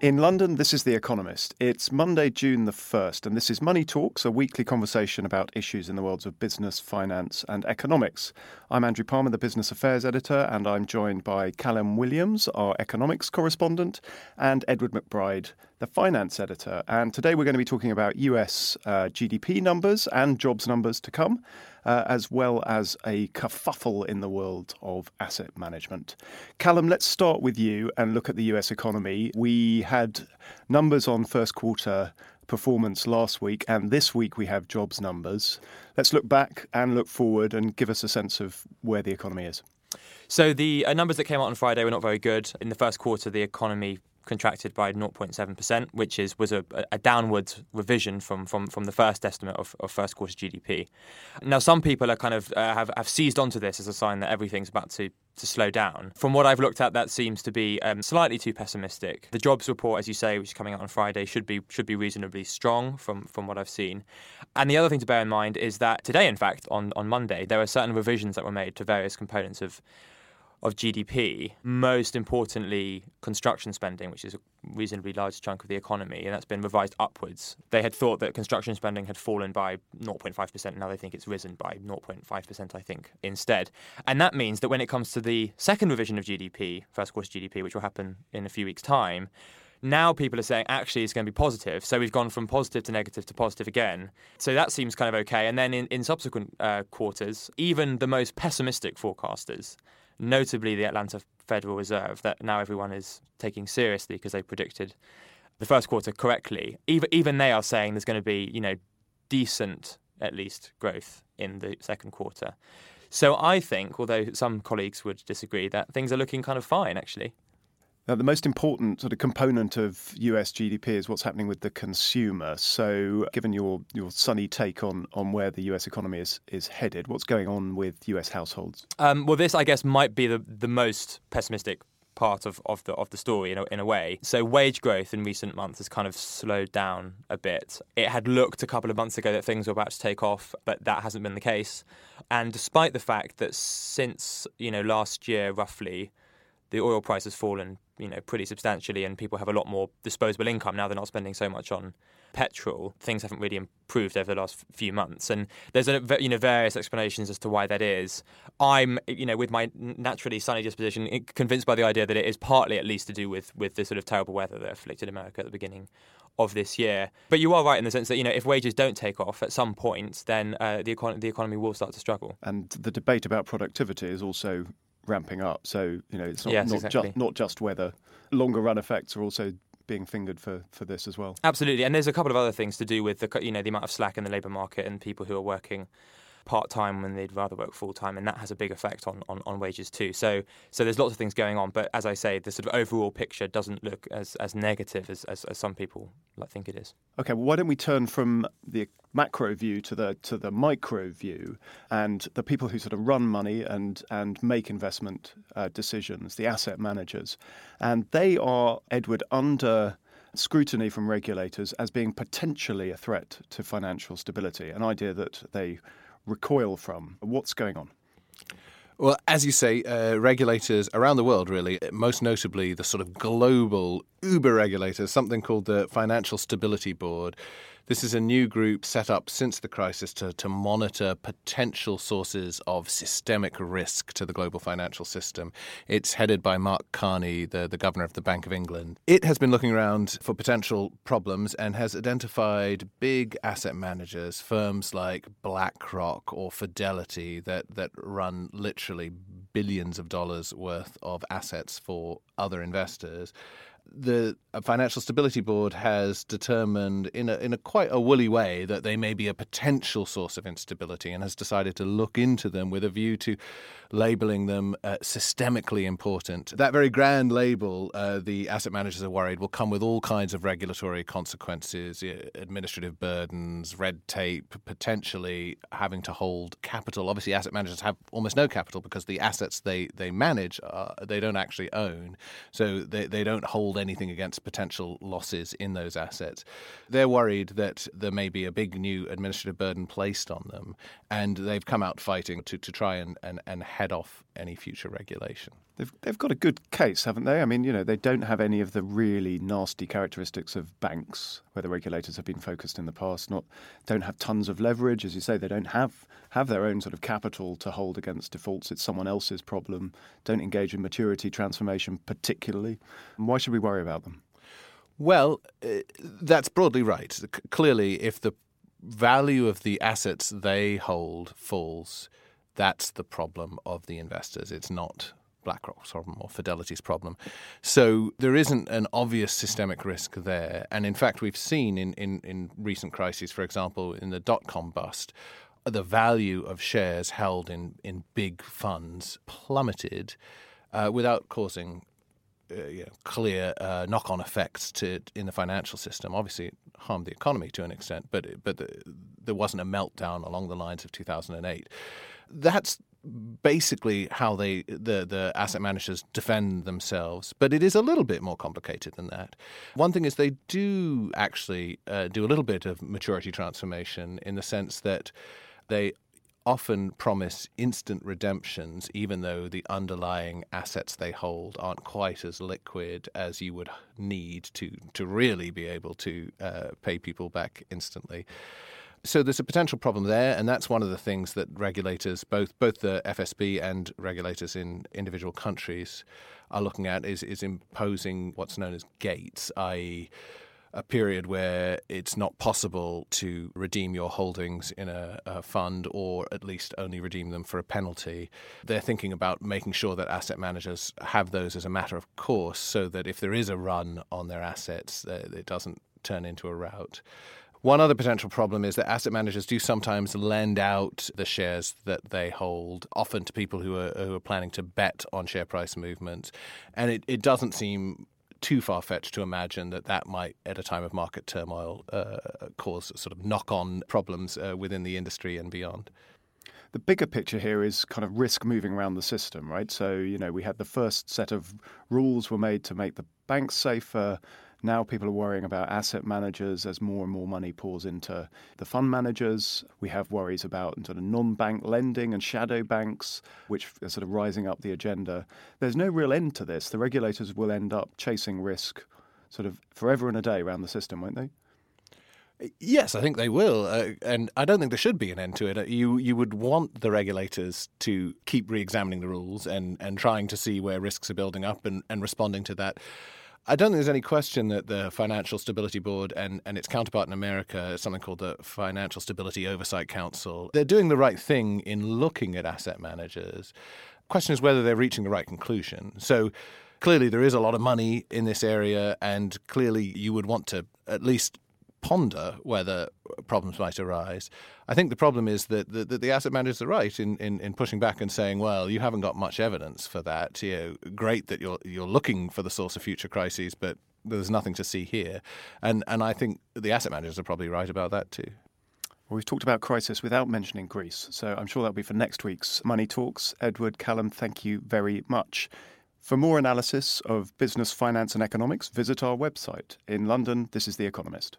In London, this is The Economist. It's Monday, June the 1st, and this is Money Talks, a weekly conversation about issues in the worlds of business, finance, and economics. I'm Andrew Palmer, the Business Affairs Editor, and I'm joined by Callum Williams, our economics correspondent, and Edward McBride, the finance editor. And today we're going to be talking about US uh, GDP numbers and jobs numbers to come uh, as well as a kerfuffle in the world of asset management. Callum, let's start with you and look at the US economy. We had numbers on first quarter performance last week, and this week we have jobs numbers. Let's look back and look forward and give us a sense of where the economy is. So the uh, numbers that came out on Friday were not very good. In the first quarter, the economy contracted by 0.7%, which is was a, a downward revision from, from, from the first estimate of, of first quarter GDP. Now, some people are kind of uh, have, have seized onto this as a sign that everything's about to to slow down. From what I've looked at, that seems to be um, slightly too pessimistic. The jobs report, as you say, which is coming out on Friday, should be should be reasonably strong from from what I've seen. And the other thing to bear in mind is that today, in fact, on on Monday, there are certain revisions that were made to various components of of GDP, most importantly, construction spending, which is a reasonably large chunk of the economy, and that's been revised upwards. They had thought that construction spending had fallen by 0.5%, now they think it's risen by 0.5%, I think, instead. And that means that when it comes to the second revision of GDP, first quarter GDP, which will happen in a few weeks' time, now people are saying actually it's going to be positive. So we've gone from positive to negative to positive again. So that seems kind of okay. And then in, in subsequent uh, quarters, even the most pessimistic forecasters notably the Atlanta Federal Reserve, that now everyone is taking seriously because they predicted the first quarter correctly. Even even they are saying there's going to be you know decent at least growth in the second quarter. So I think, although some colleagues would disagree, that things are looking kind of fine actually. Now, the most important sort of component of US GDP is what's happening with the consumer. So, given your, your sunny take on, on where the US economy is, is headed, what's going on with US households? Um, well, this, I guess, might be the, the most pessimistic part of, of the of the story in a, in a way. So wage growth in recent months has kind of slowed down a bit. It had looked a couple of months ago that things were about to take off, but that hasn't been the case. And despite the fact that since you know last year roughly, the oil price has fallen you know pretty substantially, and people have a lot more disposable income now. They're not spending so much on petrol. Things haven't really improved over the last few months, and there's a you know various explanations as to why that is. I'm you know with my naturally sunny disposition convinced by the idea that it is partly at least to do with with the sort of terrible weather that afflicted America at the beginning of this year. But you are right in the sense that you know if wages don't take off at some point, then uh, the, econ- the economy will start to struggle. And the debate about productivity is also ramping up. So you know, it's not, yes, not exactly. just not just weather. Longer run effects are also being fingered for, for this as well. Absolutely, and there's a couple of other things to do with the you know the amount of slack in the labour market and people who are working part time when they'd rather work full time, and that has a big effect on, on, on wages too. So so there's lots of things going on, but as I say, the sort of overall picture doesn't look as, as negative as, as, as some people like, think it is. Okay, well, why don't we turn from the macro view to the to the micro view, and the people who sort of run money and and make investment uh, decisions, the asset managers, and they are Edward under scrutiny from regulators as being potentially a threat to financial stability, an idea that they recoil from. What's going on? Well, as you say, uh, regulators around the world, really, most notably the sort of global uber regulators, something called the Financial Stability Board, this is a new group set up since the crisis to, to monitor potential sources of systemic risk to the global financial system. It's headed by Mark Carney, the, the governor of the Bank of England. It has been looking around for potential problems and has identified big asset managers, firms like BlackRock or Fidelity, that, that run literally billions of dollars worth of assets for other investors the Financial Stability Board has determined in a, in a quite a woolly way that they may be a potential source of instability and has decided to look into them with a view to labeling them uh, systemically important. That very grand label, uh, the asset managers are worried, will come with all kinds of regulatory consequences, administrative burdens, red tape, potentially having to hold capital. Obviously, asset managers have almost no capital because the assets they, they manage, uh, they don't actually own. So they, they don't hold anything against potential losses in those assets. They're worried that there may be a big new administrative burden placed on them, and they've come out fighting to, to try and, and, and head off any future regulation. They've, they've got a good case, haven't they? I mean, you know, they don't have any of the really nasty characteristics of banks, where the regulators have been focused in the past. Not don't have tons of leverage, as you say. They don't have have their own sort of capital to hold against defaults. It's someone else's problem. Don't engage in maturity transformation, particularly. And why should we worry about them? Well, uh, that's broadly right. Clearly, if the value of the assets they hold falls, that's the problem of the investors. It's not BlackRock's problem or Fidelity's problem. So there isn't an obvious systemic risk there. And in fact, we've seen in, in, in recent crises, for example, in the dot com bust, the value of shares held in, in big funds plummeted uh, without causing uh, you know, clear uh, knock-on effects to in the financial system. Obviously, it harmed the economy to an extent, but but the, there wasn't a meltdown along the lines of 2008. That's basically how they the the asset managers defend themselves but it is a little bit more complicated than that one thing is they do actually uh, do a little bit of maturity transformation in the sense that they often promise instant redemptions, even though the underlying assets they hold aren't quite as liquid as you would need to to really be able to uh, pay people back instantly. So there's a potential problem there, and that's one of the things that regulators, both both the FSB and regulators in individual countries, are looking at is is imposing what's known as gates, i.e a period where it's not possible to redeem your holdings in a, a, fund or at least only redeem them for a penalty. They're thinking about making sure that asset managers have those as a matter of course so that if there is a run on their assets, it doesn't turn into a rout. One other potential problem is that asset managers do sometimes lend out the shares that they hold, often to people who are, who are planning to bet on share price movements. And it, it doesn't seem too far fetched to imagine that that might, at a time of market turmoil, uh, cause sort of knock on problems uh, within the industry and beyond. The bigger picture here is kind of risk moving around the system, right? So, you know, we had the first set of rules were made to make the banks safer. Now people are worrying about asset managers as more and more money pours into the fund managers. We have worries about sort of non-bank lending and shadow banks, which are sort of rising up the agenda. There's no real end to this. The regulators will end up chasing risk sort of forever and a day around the system, won't they? Yes, I think they will, uh, and I don't think there should be an end to it. Uh, you you would want the regulators to keep re-examining the rules and, and trying to see where risks are building up and, and responding to that. I don't think there's any question that the Financial Stability Board and, and its counterpart in America, something called the Financial Stability Oversight Council, they're doing the right thing in looking at asset managers. Question is whether they're reaching the right conclusion. So clearly there is a lot of money in this area, and clearly you would want to at least ponder whether problems might arise. I think the problem is that the, the, asset managers are right in, in, in, pushing back and saying, well, you haven't got much evidence for that. You know, great that you're you're looking for the source of future crises, but there's nothing to see here. And and I think the asset managers are probably right about that too. Well, we've talked about crisis without mentioning Greece, so I'm sure that'll be for next week's Money Talks. Edward Callum, thank you very much. For more analysis of business, finance, and economics, visit our website. In London, this is The Economist.